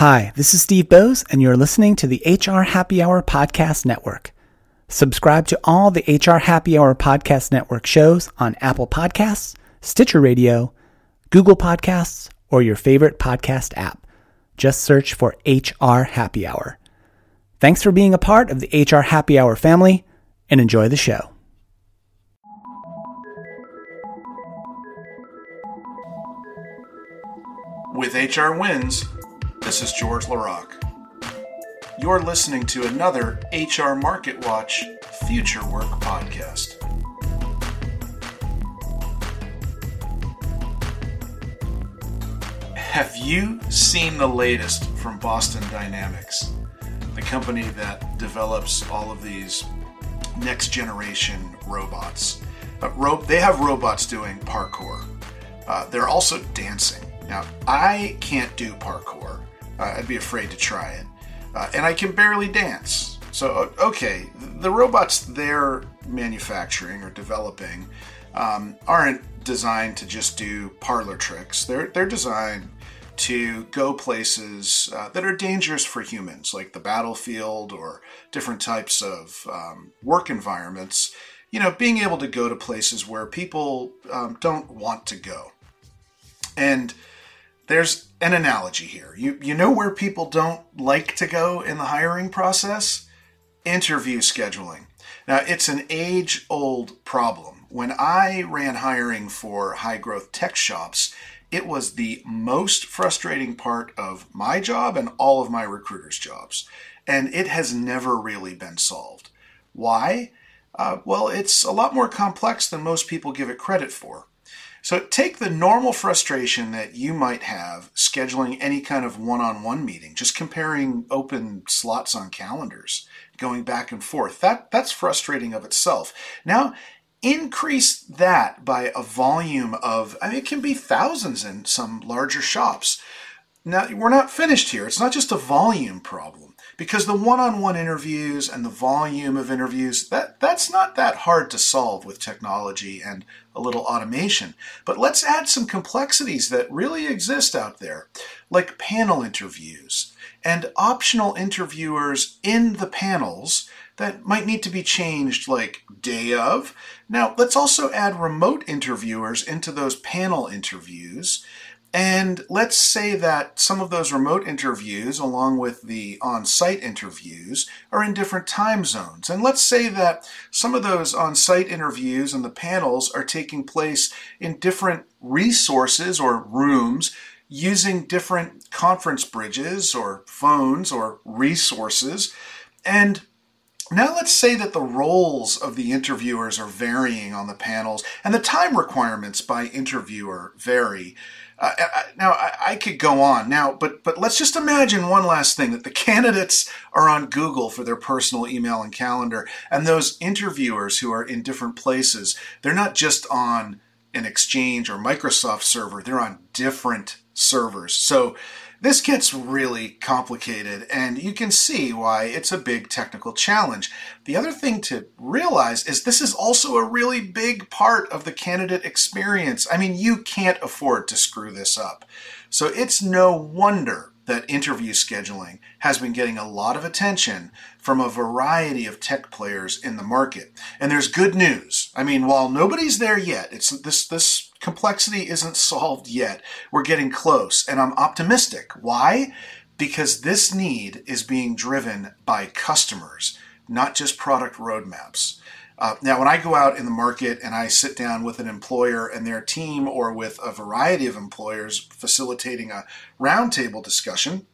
Hi, this is Steve Boese, and you're listening to the HR Happy Hour Podcast Network. Subscribe to all the HR Happy Hour Podcast Network shows on Apple Podcasts, Stitcher Radio, Google Podcasts, or your favorite podcast app. Just search for HR Happy Hour. Thanks for being a part of the HR Happy Hour family and enjoy the show. With HRWins, this is George LaRocque. You're listening to another HR Market Watch Future Work podcast. Have you seen the latest from Boston Dynamics, the company that develops all of these next generation robots? Uh, they have robots doing parkour. Uh, they're also dancing. Now, I can't do parkour. Uh, I'd be afraid to try it. Uh, and I can barely dance. So, okay, the robots they're manufacturing or developing um, aren't designed to just do parlor tricks. They're, they're designed to go places uh, that are dangerous for humans, like the battlefield or different types of um, work environments. You know, being able to go to places where people um, don't want to go. And there's an analogy here. You, you know where people don't like to go in the hiring process? Interview scheduling. Now, it's an age old problem. When I ran hiring for high growth tech shops, it was the most frustrating part of my job and all of my recruiters' jobs. And it has never really been solved. Why? Uh, well, it's a lot more complex than most people give it credit for. So take the normal frustration that you might have scheduling any kind of one on one meeting, just comparing open slots on calendars, going back and forth. That, that's frustrating of itself. Now, increase that by a volume of, I mean, it can be thousands in some larger shops. Now, we're not finished here. It's not just a volume problem because the one-on-one interviews and the volume of interviews that that's not that hard to solve with technology and a little automation. But let's add some complexities that really exist out there, like panel interviews and optional interviewers in the panels that might need to be changed like day of. Now, let's also add remote interviewers into those panel interviews. And let's say that some of those remote interviews, along with the on site interviews, are in different time zones. And let's say that some of those on site interviews and the panels are taking place in different resources or rooms using different conference bridges or phones or resources. And now let's say that the roles of the interviewers are varying on the panels and the time requirements by interviewer vary. Uh, I, now I, I, could go on now, but but let's just imagine one last thing that the candidates are on Google for their personal email and calendar, and those interviewers who are in different places, they're not just on an Exchange or Microsoft server; they're on different servers. So this gets really complicated, and you can see why it's a big technical challenge. The other thing to realize is this is also a really big part of the candidate experience. I mean, you can't afford to screw this up. So it's no wonder that interview scheduling has been getting a lot of attention from a variety of tech players in the market. And there's good news. I mean, while nobody's there yet, it's this this complexity isn't solved yet. We're getting close, and I'm optimistic. Why? Because this need is being driven by customers, not just product roadmaps. Uh, now, when I go out in the market and I sit down with an employer and their team or with a variety of employers facilitating a roundtable discussion,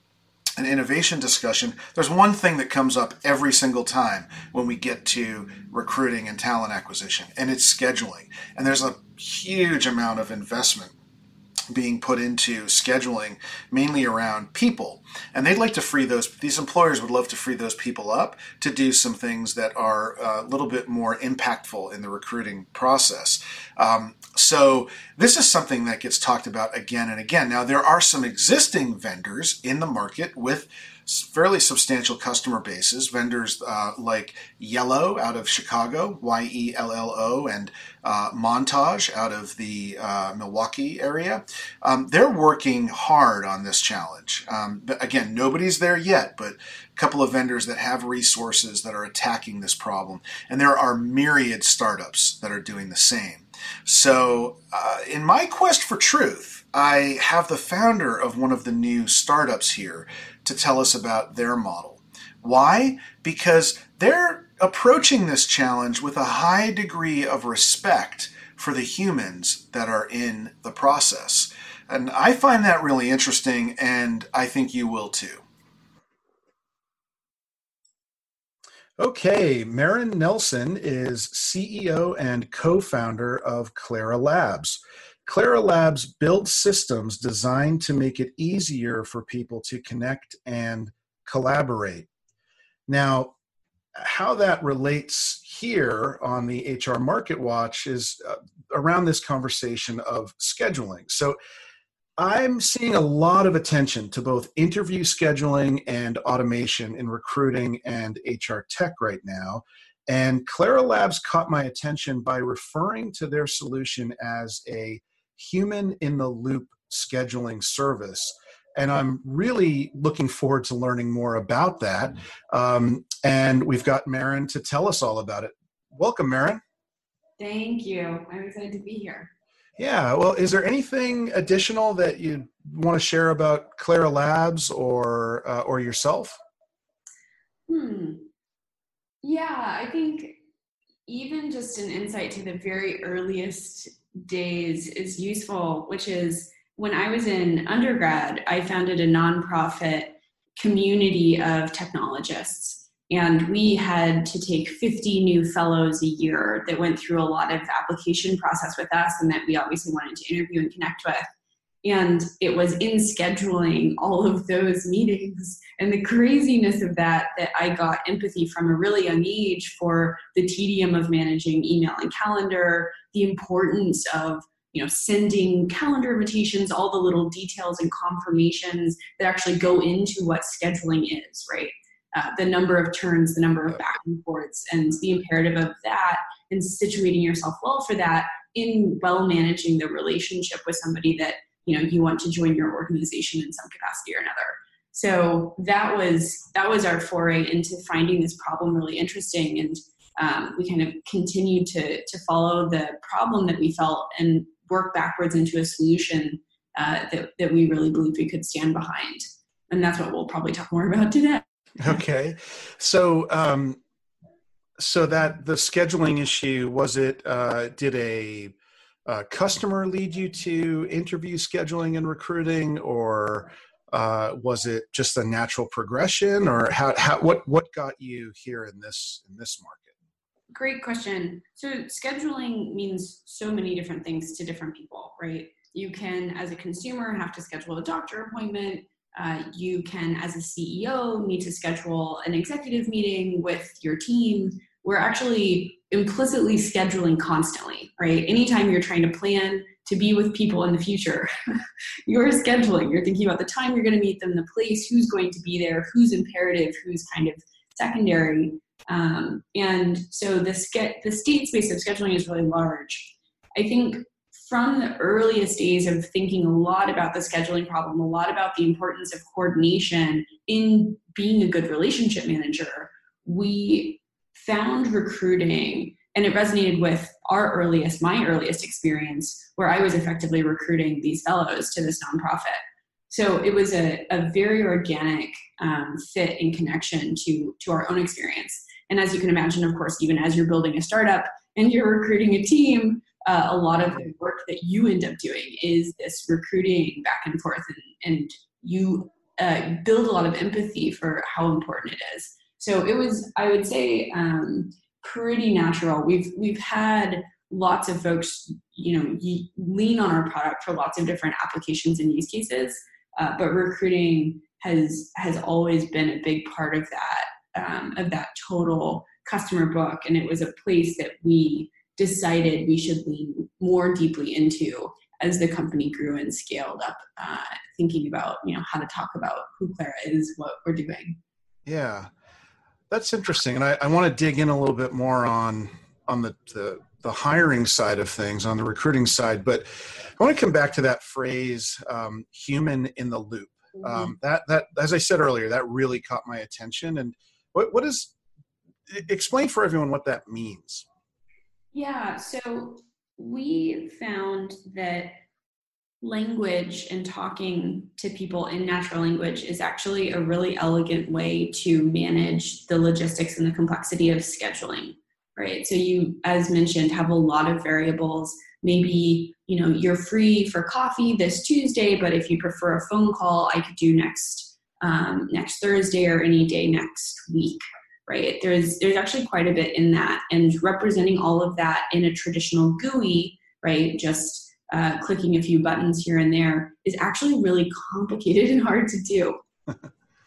an innovation discussion, there's one thing that comes up every single time when we get to recruiting and talent acquisition, and it's scheduling. And there's a huge amount of investment being put into scheduling mainly around people and they'd like to free those these employers would love to free those people up to do some things that are a little bit more impactful in the recruiting process um, So this is something that gets talked about again and again. Now there are some existing vendors in the market with fairly substantial customer bases. Vendors uh, like Yello out of Chicago, Y E L L O, and uh, Montage out of the uh, Milwaukee area. Um, they're working hard on this challenge. Um, but again, nobody's there yet, but a couple of vendors that have resources that are attacking this problem. And there are myriad startups that are doing the same. So, uh, in my quest for truth, I have the founder of one of the new startups here to tell us about their model. Why? Because they're approaching this challenge with a high degree of respect for the humans that are in the process. And I find that really interesting, and I think you will too. Okay, Maran Nelson is CEO and co founder of Clara Labs. Clara Labs builds systems designed to make it easier for people to connect and collaborate. Now, how that relates here on the HR Market Watch is uh, around this conversation of scheduling. So, I'm seeing a lot of attention to both interview scheduling and automation in recruiting and HR tech right now. And Clara Labs caught my attention by referring to their solution as a human in the loop scheduling service. And I'm really looking forward to learning more about that. Um, and we've got Maran to tell us all about it. Welcome, Maran. Thank you. I'm excited to be here. Yeah. Well, is there anything additional that you want to share about Clara Labs or uh, or yourself? Hmm. Yeah, I think even just an insight to the very earliest days is useful, which is when I was in undergrad, I founded a nonprofit community of technologists. And we had to take 50 new fellows a year that went through a lot of application process with us and that we obviously wanted to interview and connect with. And it was in scheduling all of those meetings. And the craziness of that that I got empathy from a really young age for the tedium of managing email and calendar, the importance of you know sending calendar invitations all the little details and confirmations that actually go into what scheduling is right? Uh, the number of turns the number of back and forths and the imperative of that and situating yourself well for that in well managing the relationship with somebody that you know you want to join your organization in some capacity or another. So that was that was our foray into finding this problem really interesting. And um, we kind of continued to to follow the problem that we felt and work backwards into a solution uh, that, that we really believe we could stand behind. And that's what we'll probably talk more about today. Okay. So um so that the scheduling issue was it uh did a uh, customer lead you to interview scheduling and recruiting, or uh, was it just a natural progression, or how, how what what got you here in this in this market? Great question. So scheduling means so many different things to different people, right? You can, as a consumer, have to schedule a doctor appointment. Uh, you can, as a CEO, need to schedule an executive meeting with your team we're actually implicitly scheduling constantly, right? Anytime you're trying to plan to be with people in the future, you're scheduling. You're thinking about the time you're going to meet them, the place, who's going to be there, who's imperative, who's kind of secondary. Um, and so the, ske- the state space of scheduling is really large. I think from the earliest days of thinking a lot about the scheduling problem, a lot about the importance of coordination in being a good relationship manager, we found recruiting and it resonated with our earliest my earliest experience where i was effectively recruiting these fellows to this nonprofit. So it was a, a very organic um, fit and connection to to our own experience. And as you can imagine of course even as you're building a startup and you're recruiting a team uh, a lot of the work that you end up doing is this recruiting back and forth and, and you uh, build a lot of empathy for how important it is so it was, I would say, um, pretty natural. We've we've had lots of folks, you know, lean on our product for lots of different applications and use cases, uh, but recruiting has has always been a big part of that um, of that total customer book, and it was a place that we decided we should lean more deeply into as the company grew and scaled up, uh, thinking about you know how to talk about who Clara is, what we're doing. Yeah, that's interesting, and I, I want to dig in a little bit more on on the, the the hiring side of things, on the recruiting side. But I want to come back to that phrase, um, "human in the loop." Mm-hmm. Um, that that, as I said earlier, that really caught my attention. And what what is explain for everyone what that means? Yeah, so we found that language and talking to people in natural language is actually a really elegant way to manage the logistics and the complexity of scheduling right? So you as mentioned have a lot of variables. Maybe you know you're free for coffee this tuesday but if you prefer a phone call i could do next um, next thursday or any day next week right? There's there's actually quite a bit in that. And representing all of that in a traditional gui right just uh, clicking a few buttons here and there is actually really complicated and hard to do.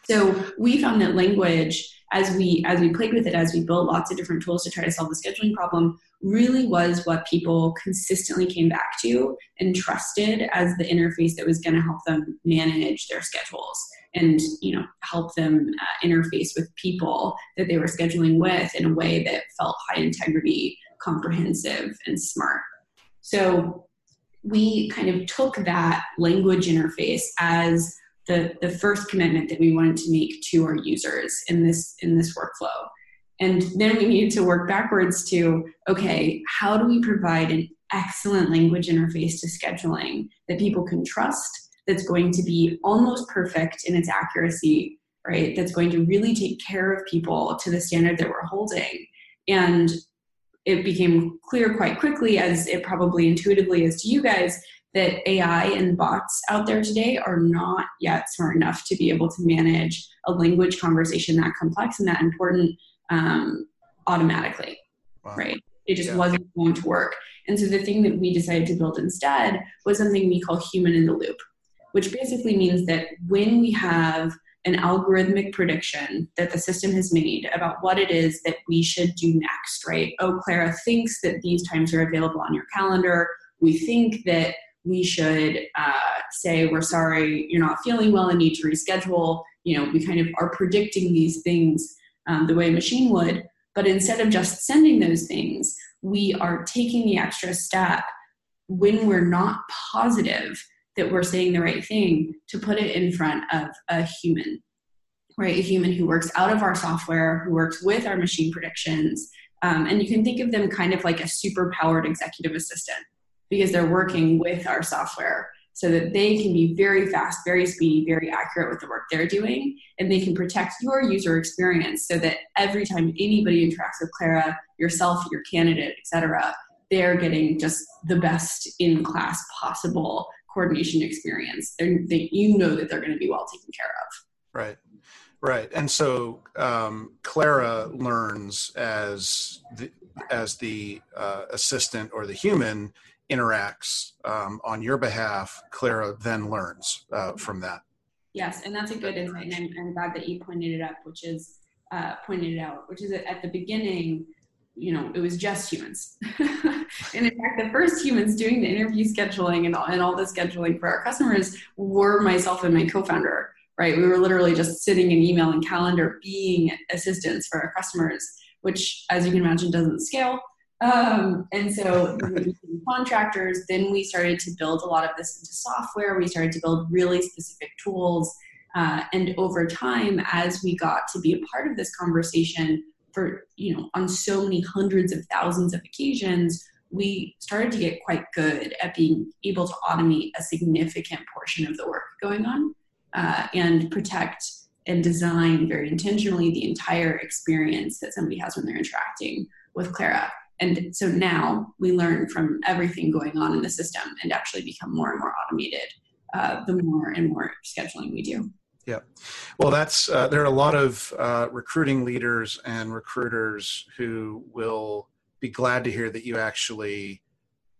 so we found that language, as we as we played with it, as we built lots of different tools to try to solve the scheduling problem, really was what people consistently came back to and trusted as the interface that was going to help them manage their schedules and you know help them uh, interface with people that they were scheduling with in a way that felt high integrity comprehensive and smart so we kind of took that language interface as the, the first commitment that we wanted to make to our users in this in this workflow. And then we needed to work backwards to okay how do we provide an excellent language interface to scheduling that people can trust that's going to be almost perfect in its accuracy right? That's going to really take care of people to the standard that we're holding. And it became clear quite quickly, as it probably intuitively is to you guys, that AI and bots out there today are not yet smart enough to be able to manage a language conversation that complex and that important um, automatically, wow. right? It just yeah. wasn't going to work. And so the thing that we decided to build instead was something we call human in the loop, which basically means that when we have an algorithmic prediction that the system has made about what it is that we should do next, right? Oh, Clara thinks that these times are available on your calendar. We think that we should uh, say, We're sorry, you're not feeling well and need to reschedule. You know, we kind of are predicting these things um, the way a machine would. But instead of just sending those things, we are taking the extra step when we're not positive that we're saying the right thing to put it in front of a human right? A human who works out of our software who works with our machine predictions um, and you can think of them kind of like a super powered executive assistant because they're working with our software so that they can be very fast very speedy very accurate with the work they're doing and they can protect your user experience so that every time anybody interacts with clara yourself your candidate etc they're getting just the best in class possible coordination experience. They're, they, you know that they're going to be well taken care of. Right, right. And so um, Clara learns as the as the uh, assistant or the human interacts um, on your behalf. Clara then learns uh, from that. Yes, and that's a good insight, and I'm, I'm glad that you pointed it up, which is uh, pointed it out, which is at the beginning you know, it was just humans. and in fact, the first humans doing the interview scheduling and all, and all the scheduling for our customers were myself and my co-founder, right? We were literally just sitting in email and calendar being assistants for our customers, which as you can imagine doesn't scale. Um, and so contractors, then we started to build a lot of this into software. We started to build really specific tools. Uh, and over time, as we got to be a part of this conversation, for you know on so many hundreds of thousands of occasions we started to get quite good at being able to automate a significant portion of the work going on uh, and protect and design very intentionally the entire experience that somebody has when they're interacting with Clara. And so now we learn from everything going on in the system and actually become more and more automated uh, the more and more scheduling we do. Yeah. Well, that's uh, there are a lot of uh, recruiting leaders and recruiters who will be glad to hear that you actually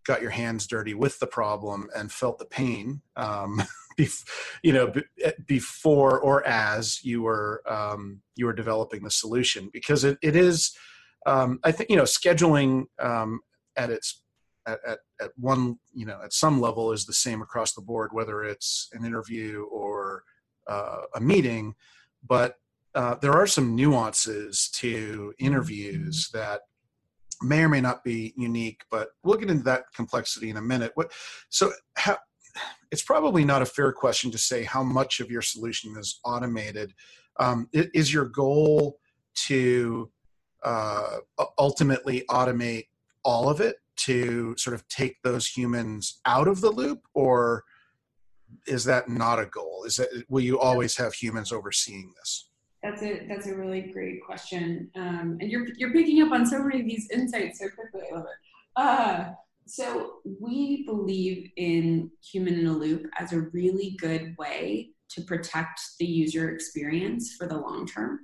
got your hands dirty with the problem and felt the pain. Um, bef- you know, b- eh, before or as you were um, you were developing the solution, because it, it is. Um, I think you know scheduling um, at its at, at, at one you know at some level is the same across the board whether it's an interview or uh, a meeting but uh, there are some nuances to interviews that may or may not be unique but we'll get into that complexity in a minute. What so how it's probably not a fair question to say how much of your solution is automated. Um, is your goal to uh, ultimately automate all of it to sort of take those humans out of the loop or is that not a goal? Is that will you always have humans overseeing this? That's a that's a really great question. Um, and you're you're picking up on so many of these insights so quickly i love it. Uh, so we believe in human in a loop as a really good way to protect the user experience for the long term.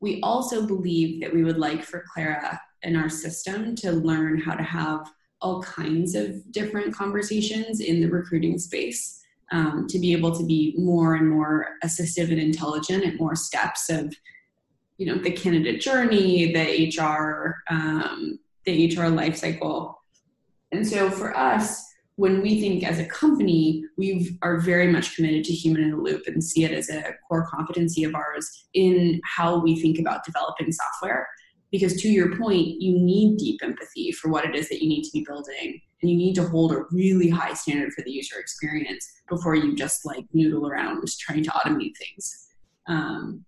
We also believe that we would like for clara in our system to learn how to have all kinds of different conversations in the recruiting space um, to be able to be more and more assistive and intelligent at more steps of you know the candidate journey the hr um, the hr life cycle. And so for us when we think as a company we are very much committed to human in the loop and see it as a core competency of ours in how we think about developing software. Because to your point you need deep empathy for what it is that you need to be building and you need to hold a really high standard for the user experience before you just like noodle around trying to automate things. Um,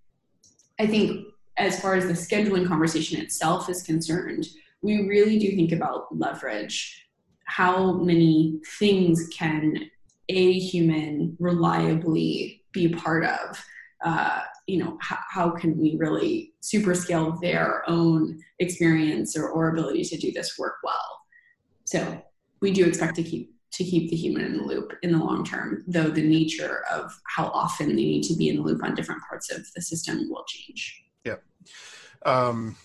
i think as far as the scheduling conversation itself is concerned we really do think about leverage how many things can a human reliably be part of? Uh, you know how, how can we really super scale their own experience or, or ability to do this work well? So we do expect to keep to keep the human in the loop in the long term though the nature of how often they need to be in the loop on different parts of the system will change. Yeah um,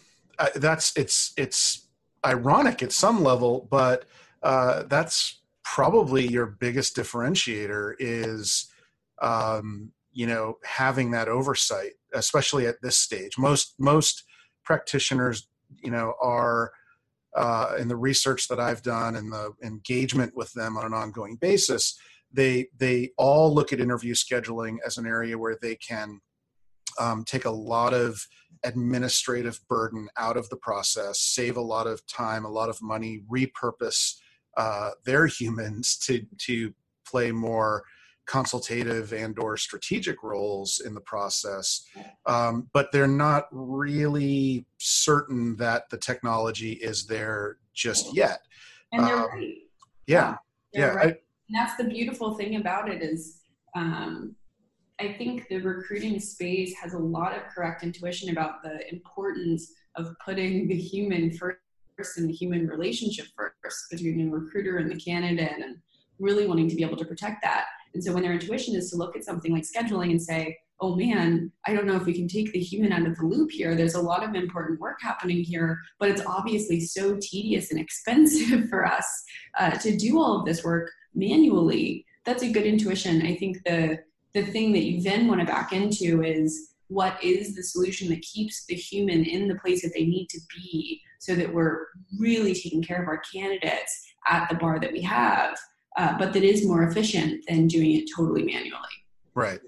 that's it's it's ironic at some level but uh, that's probably your biggest differentiator is um, you know having that oversight especially at this stage. Most most practitioners you know are uh, in the research that i've done and the engagement with them on an ongoing basis they they all look at interview scheduling as an area where they can um, take a lot of administrative burden out of the process save a lot of time a lot of money repurpose uh, their humans to to play more consultative and or strategic roles in the process um, but they're not really certain that the technology is there just yet. And they're um, right. yeah yeah, right. I, and that's the beautiful thing about it is um, i think the recruiting space has a lot of correct intuition about the importance of putting the human first and the human relationship first between the recruiter and the candidate and really wanting to be able to protect that and so when their intuition is to look at something like scheduling and say, oh man, I don't know if we can take the human out of the loop here. There's a lot of important work happening here, but it's obviously so tedious and expensive for us uh, to do all of this work manually. That's a good intuition. I think the the thing that you then want to back into is what is the solution that keeps the human in the place that they need to be so that we're really taking care of our candidates at the bar that we have uh, but that is more efficient than doing it totally manually. Right.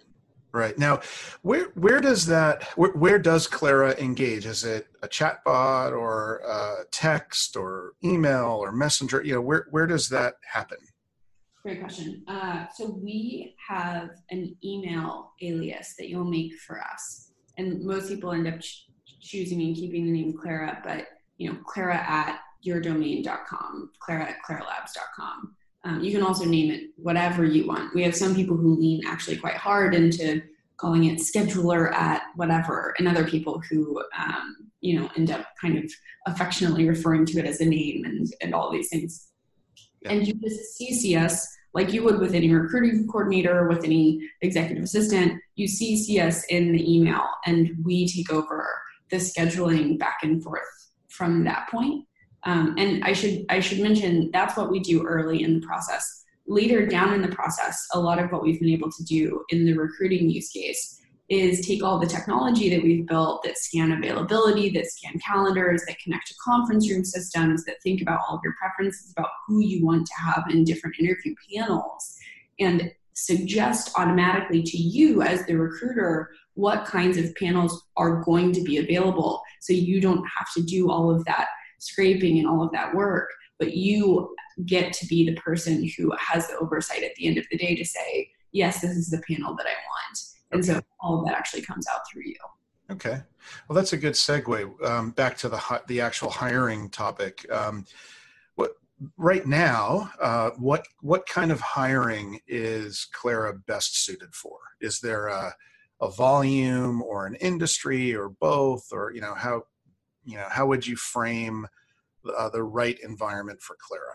Right now, where where does that where, where does Clara engage? Is it a chatbot or a text or email or messenger? You know, where where does that happen? Great question. Uh, so we have an email alias that you'll make for us, and most people end up ch- choosing and keeping the name Clara, but you know, Clara at yourdomain.com, Clara at claralabs.com. Um, you can also name it whatever you want. We have some people who lean actually quite hard into calling it scheduler at whatever, and other people who, um, you know, end up kind of affectionately referring to it as a name and, and all these things. Yeah. And you just CC us like you would with any recruiting coordinator, with any executive assistant. You CC us in the email, and we take over the scheduling back and forth from that point. Um, and I should I should mention that's what we do early in the process. Later down in the process, a lot of what we've been able to do in the recruiting use case is take all the technology that we've built that scan availability, that scan calendars, that connect to conference room systems, that think about all of your preferences about who you want to have in different interview panels, and suggest automatically to you as the recruiter what kinds of panels are going to be available so you don't have to do all of that scraping and all of that work but you get to be the person who has the oversight at the end of the day to say yes this is the panel that i want and okay. so all of that actually comes out through you okay well that's a good segue um, back to the the actual hiring topic um, right now, uh, what what kind of hiring is Clara best suited for? Is there a, a volume or an industry or both, or you know how you know how would you frame uh, the right environment for Clara?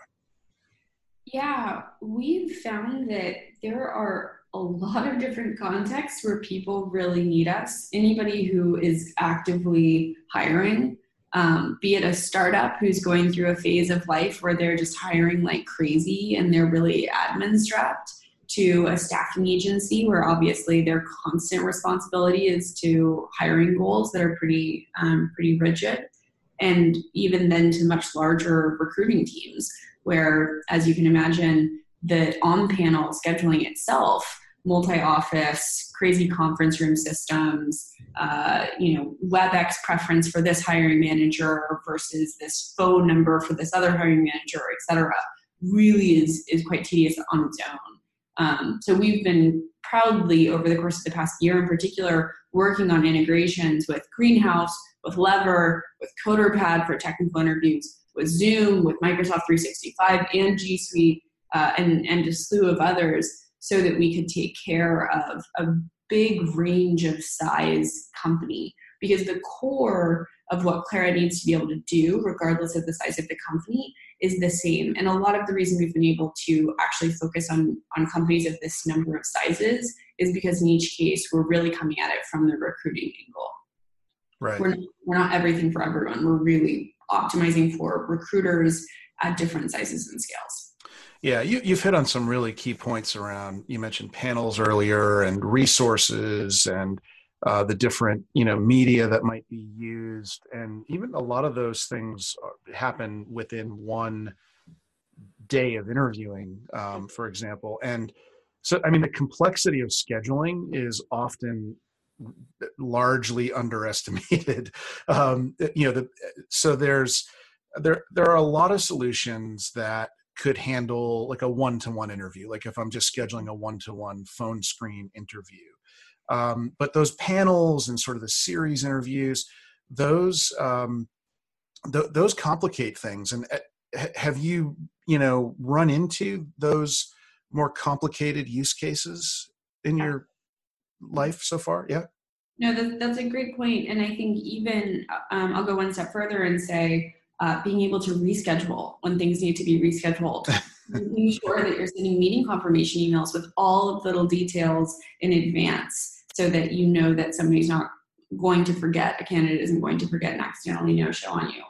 Yeah, we've found that there are a lot of different contexts where people really need us. Anybody who is actively hiring um, be it a startup who's going through a phase of life where they're just hiring like crazy and they're really admin strapped to a staffing agency where obviously their constant responsibility is to hiring goals that are pretty um, pretty rigid and even then to much larger recruiting teams where as you can imagine the on panel scheduling itself multi-office, crazy conference room systems, uh, you know, WebEx preference for this hiring manager versus this phone number for this other hiring manager, et cetera, really is, is quite tedious on its own. Um, so we've been proudly over the course of the past year in particular working on integrations with Greenhouse, with Lever, with CoderPad for technical interviews, with Zoom, with Microsoft 365 and G Suite, uh, and, and a slew of others so that we could take care of a big range of size company. Because the core of what Clara needs to be able to do, regardless of the size of the company, is the same. And a lot of the reason we've been able to actually focus on, on companies of this number of sizes is because in each case, we're really coming at it from the recruiting angle. Right. We're not, we're not everything for everyone. We're really optimizing for recruiters at different sizes and scales. Yeah, you, have hit on some really key points around. You mentioned panels earlier and resources and uh, the different you know media that might be used, and even a lot of those things happen within one day of interviewing, um, for example. And so, I mean, the complexity of scheduling is often largely underestimated. Um, you know, the, so there's there there are a lot of solutions that could handle like a one-to-one interview like if i'm just scheduling a one-to-one phone screen interview um, but those panels and sort of the series interviews those um, th- those complicate things. And uh, have you you know run into those more complicated use cases in your life so far? Yeah. No that, that's a great point. point and i think even um, i'll go one step further and say uh, being able to reschedule when things need to be rescheduled, making sure that you're sending meeting confirmation emails with all of the little details in advance so that you know that somebody's not going to forget, a candidate isn't going to forget and accidentally no show on you.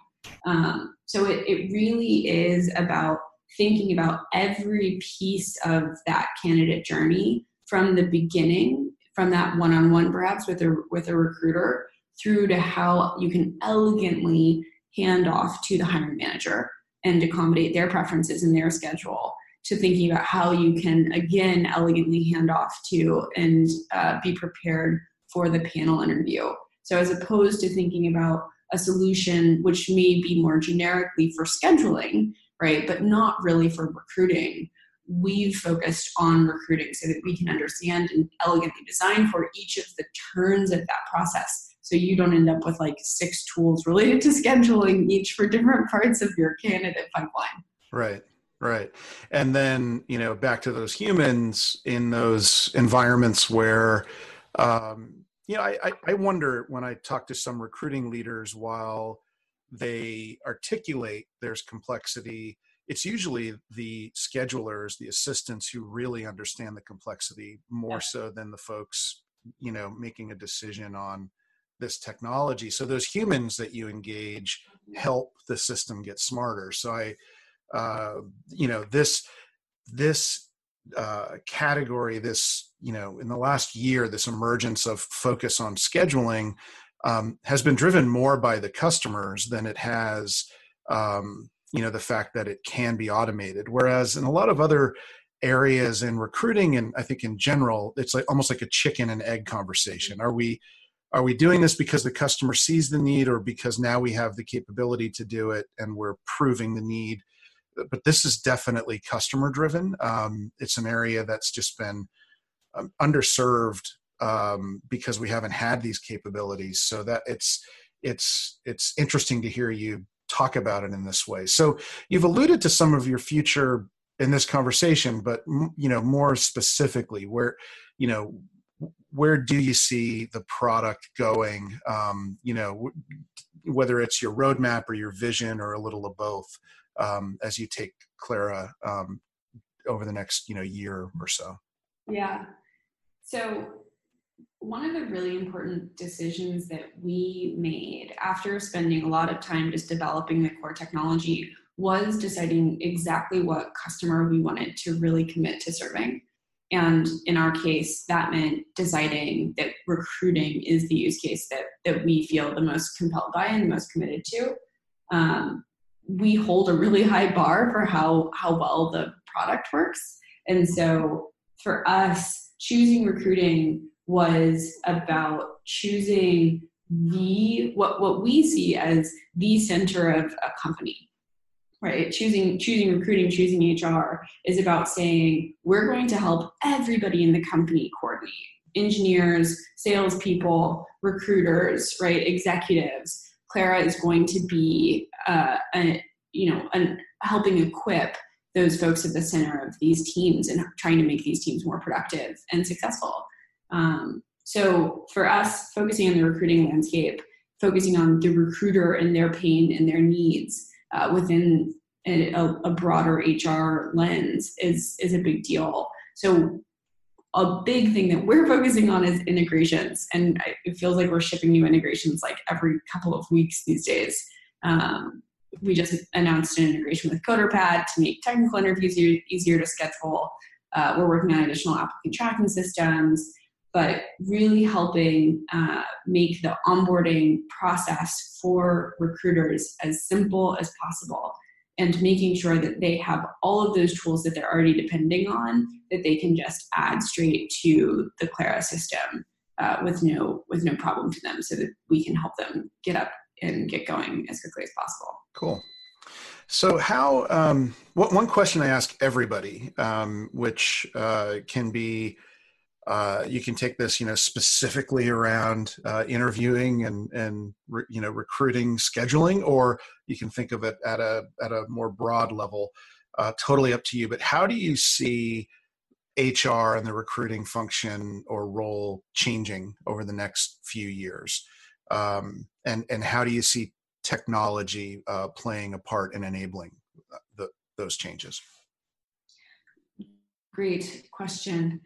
Um, so it, it really is about thinking about every piece of that candidate journey from the beginning, from that one-on-one perhaps with a with a recruiter, through to how you can elegantly hand off to the hiring manager and accommodate their preferences and their schedule to thinking about how you can again elegantly hand off to and uh, be prepared for the panel interview. So as opposed to thinking about a solution which may be more generically for scheduling right but not really for recruiting we've focused on recruiting so that we can understand and elegantly design for each of the turns of that process. So you don't end up with like six tools related to scheduling each for different parts of your candidate pipeline. Right right. And then you know back to those humans in those environments where um, you know I, I wonder when i talk to some recruiting leaders while they articulate there's complexity it's usually the schedulers the assistants who really understand the complexity more yeah. so than the folks you know making a decision on this technology. So those humans that you engage help the system get smarter. So i uh, you know this this uh, category, this you know, in the last year, this emergence of focus on scheduling um, has been driven more by the customers than it has, um, you know, the fact that it can be automated. Whereas in a lot of other areas in recruiting, and I think in general, it's like almost like a chicken and egg conversation. Are we are we doing this because the customer sees the need, or because now we have the capability to do it and we're proving the need? But this is definitely customer driven. Um, it's an area that's just been um, underserved um, because we haven't had these capabilities. So that it's it's it's interesting to hear you talk about it in this way. So you've alluded to some of your future in this conversation, but you know more specifically, where you know where do you see the product going? Um, you know whether it's your roadmap or your vision or a little of both um, as you take Clara um, over the next you know year or so. Yeah. So one of the really important decisions that we made after spending a lot of time just developing the core technology was deciding exactly what customer we wanted to really commit to serving. And in our case, that meant deciding that recruiting is the use case that, that we feel the most compelled by and the most committed to. Um, we hold a really high bar for how, how well the product works. And so for us, choosing recruiting was about choosing the what what we see as the center of a company right? Choosing choosing recruiting choosing hr is about saying we're going to help everybody in the company coordinate. Engineers salespeople recruiters right? Executives clara is going to be uh, a, you know an, helping equip those folks at the center of these teams and trying to make these teams more productive and successful um, so for us, focusing on the recruiting landscape, focusing on the recruiter and their pain and their needs uh, within a, a, broader HR lens is is a big deal. So a big thing that we're focusing on is integrations, and it feels like we're shipping new integrations like every couple of weeks these days. Um, we just announced an integration with CoderPad to make technical interviews easier, to schedule. Uh, we're working on additional applicant tracking systems but really helping uh, make the onboarding process for recruiters as simple as possible and making sure that they have all of those tools that they're already depending on that they can just add straight to the clara system uh, with no with no problem to them so that we can help them get up and get going as quickly as possible. Cool. So how um, one question i ask everybody um, which uh, can be uh, you can take this, you know, specifically around uh, interviewing and and re, you know recruiting, scheduling, or you can think of it at a at a more broad level. Uh, totally up to you. But how do you see HR and the recruiting function or role changing over the next few years? Um, and and how do you see technology uh, playing a part in enabling uh, the, those changes? Great question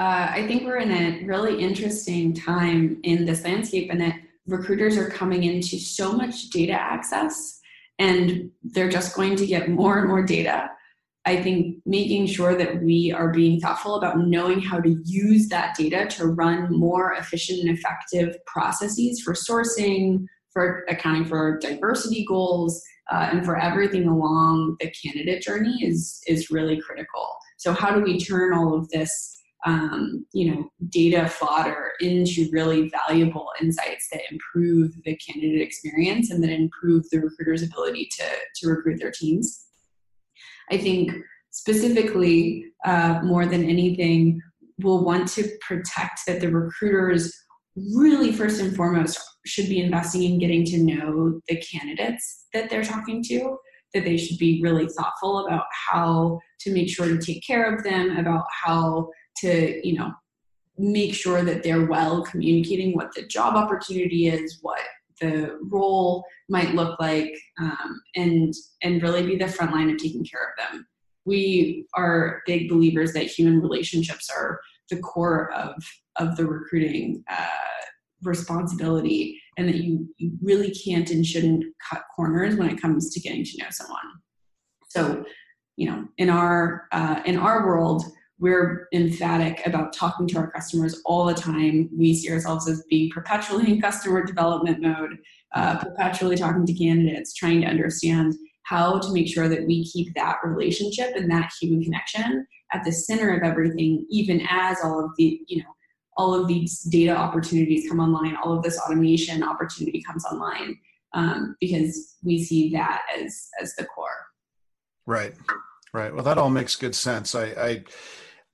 uh, I think we're in a really interesting time in this landscape, and that recruiters are coming into so much data access, and they're just going to get more and more data. I think making sure that we are being thoughtful about knowing how to use that data to run more efficient and effective processes for sourcing, for accounting for diversity goals, uh, and for everything along the candidate journey is is really critical. So how do we turn all of this um, you know data fodder into really valuable insights that improve the candidate experience and that improve the recruiter's ability to to recruit their teams. I think specifically uh, more than anything we'll want to protect that the recruiters really first and foremost should be investing in getting to know the candidates that they're talking to that they should be really thoughtful about how to make sure to take care of them about how to you know make sure that they're well communicating what the job opportunity is what the role might look like um, and and really be the front line of taking care of them. We are big believers that human relationships are the core of of the recruiting uh, responsibility and that you, you really can't and shouldn't cut corners when it comes to getting to know someone. So you know in our uh, in our world we're emphatic about talking to our customers all the time. We see ourselves as being perpetually in customer development mode, uh, perpetually talking to candidates, trying to understand how to make sure that we keep that relationship and that human connection at the center of everything, even as all of the, you know, all of these data opportunities come online, all of this automation opportunity comes online, um, because we see that as as the core. Right, right. Well, that all makes good sense. I I,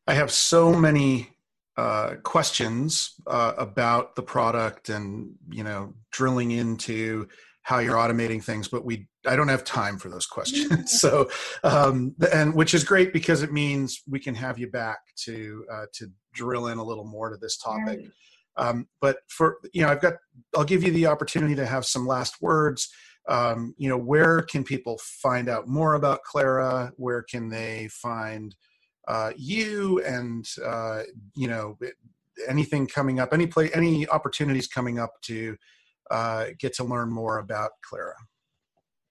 I have so many uh, questions uh, about the product and you know drilling into how you're automating things but we i don't have time for those questions. So um, and which is great because it means we can have you back to uh, to drill in a little more to this topic. Um, but for you know i've got i'll give you the opportunity to have some last words. Um, you know where can people find out more about clara? Where can they find uh, you and uh, you know anything coming up any play any opportunities coming up to uh, get to learn more about Clara?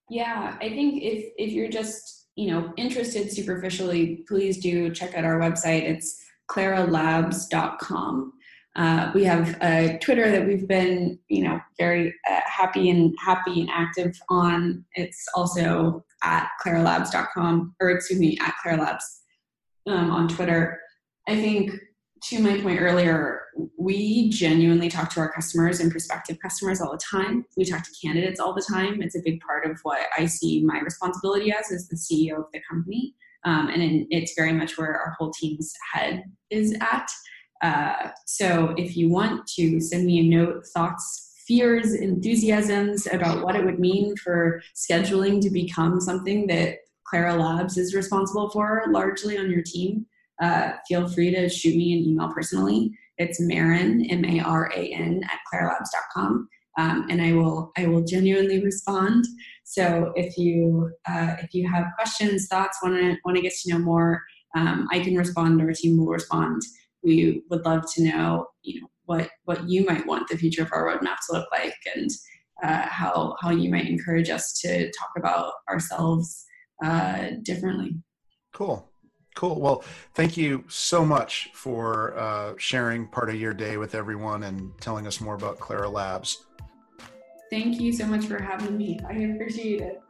Yeah, I think if if you're just you know interested superficially, please do check out our website. It's claralabs.com. Uh, we have a Twitter that we've been, you know, very uh, happy and happy and active on. It's also at claralabs.com, or excuse me, at claralabs um, on Twitter. I think to my point earlier, we genuinely talk to our customers and prospective customers all the time. We talk to candidates all the time. It's a big part of what I see my responsibility as as the CEO of the company. Um, and it's very much where our whole team's head is at. Uh, so if you want to send me a note, thoughts, fears, enthusiasms about what it would mean for scheduling to become something that Clara Labs is responsible for largely on your team, uh, feel free to shoot me an email personally. It's Maran, M-A-R-A-N, at claralabs.com. Um, and I will I will genuinely respond. So if you uh, if you have questions, thoughts, want to want to get to know more, um, I can respond. Our team will respond. We would love to know, you know, what what you might want the future of our roadmap to look like, and uh, how how you might encourage us to talk about ourselves uh, differently. Cool. Cool. Well, thank you so much for uh, sharing part of your day with everyone and telling us more about Clara Labs. Thank you so much for having me. I appreciate it.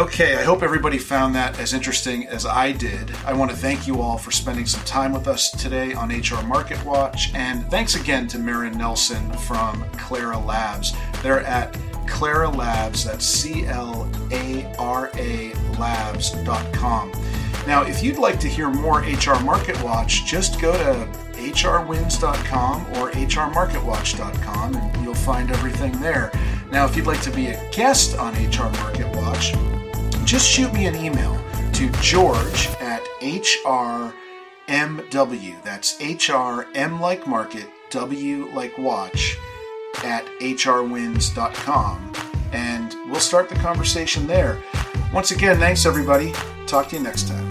Okay, I hope everybody found that as interesting as I did. I want to thank you all for spending some time with us today on HR Market Watch, and thanks again to Maran Nelson from Clara Labs. They're at Clara Labs, that's C L A R A Labs.com. Now, if you'd like to hear more HR Market Watch, just go to hrwins.com or hrmarketwatch.com and you'll find everything there. Now, if you'd like to be a guest on HR Market Watch, just shoot me an email to george at hrmw. That's HRM like market, W like watch at hrwins.com. And we'll start the conversation there. Once again, thanks everybody. Talk to you next time.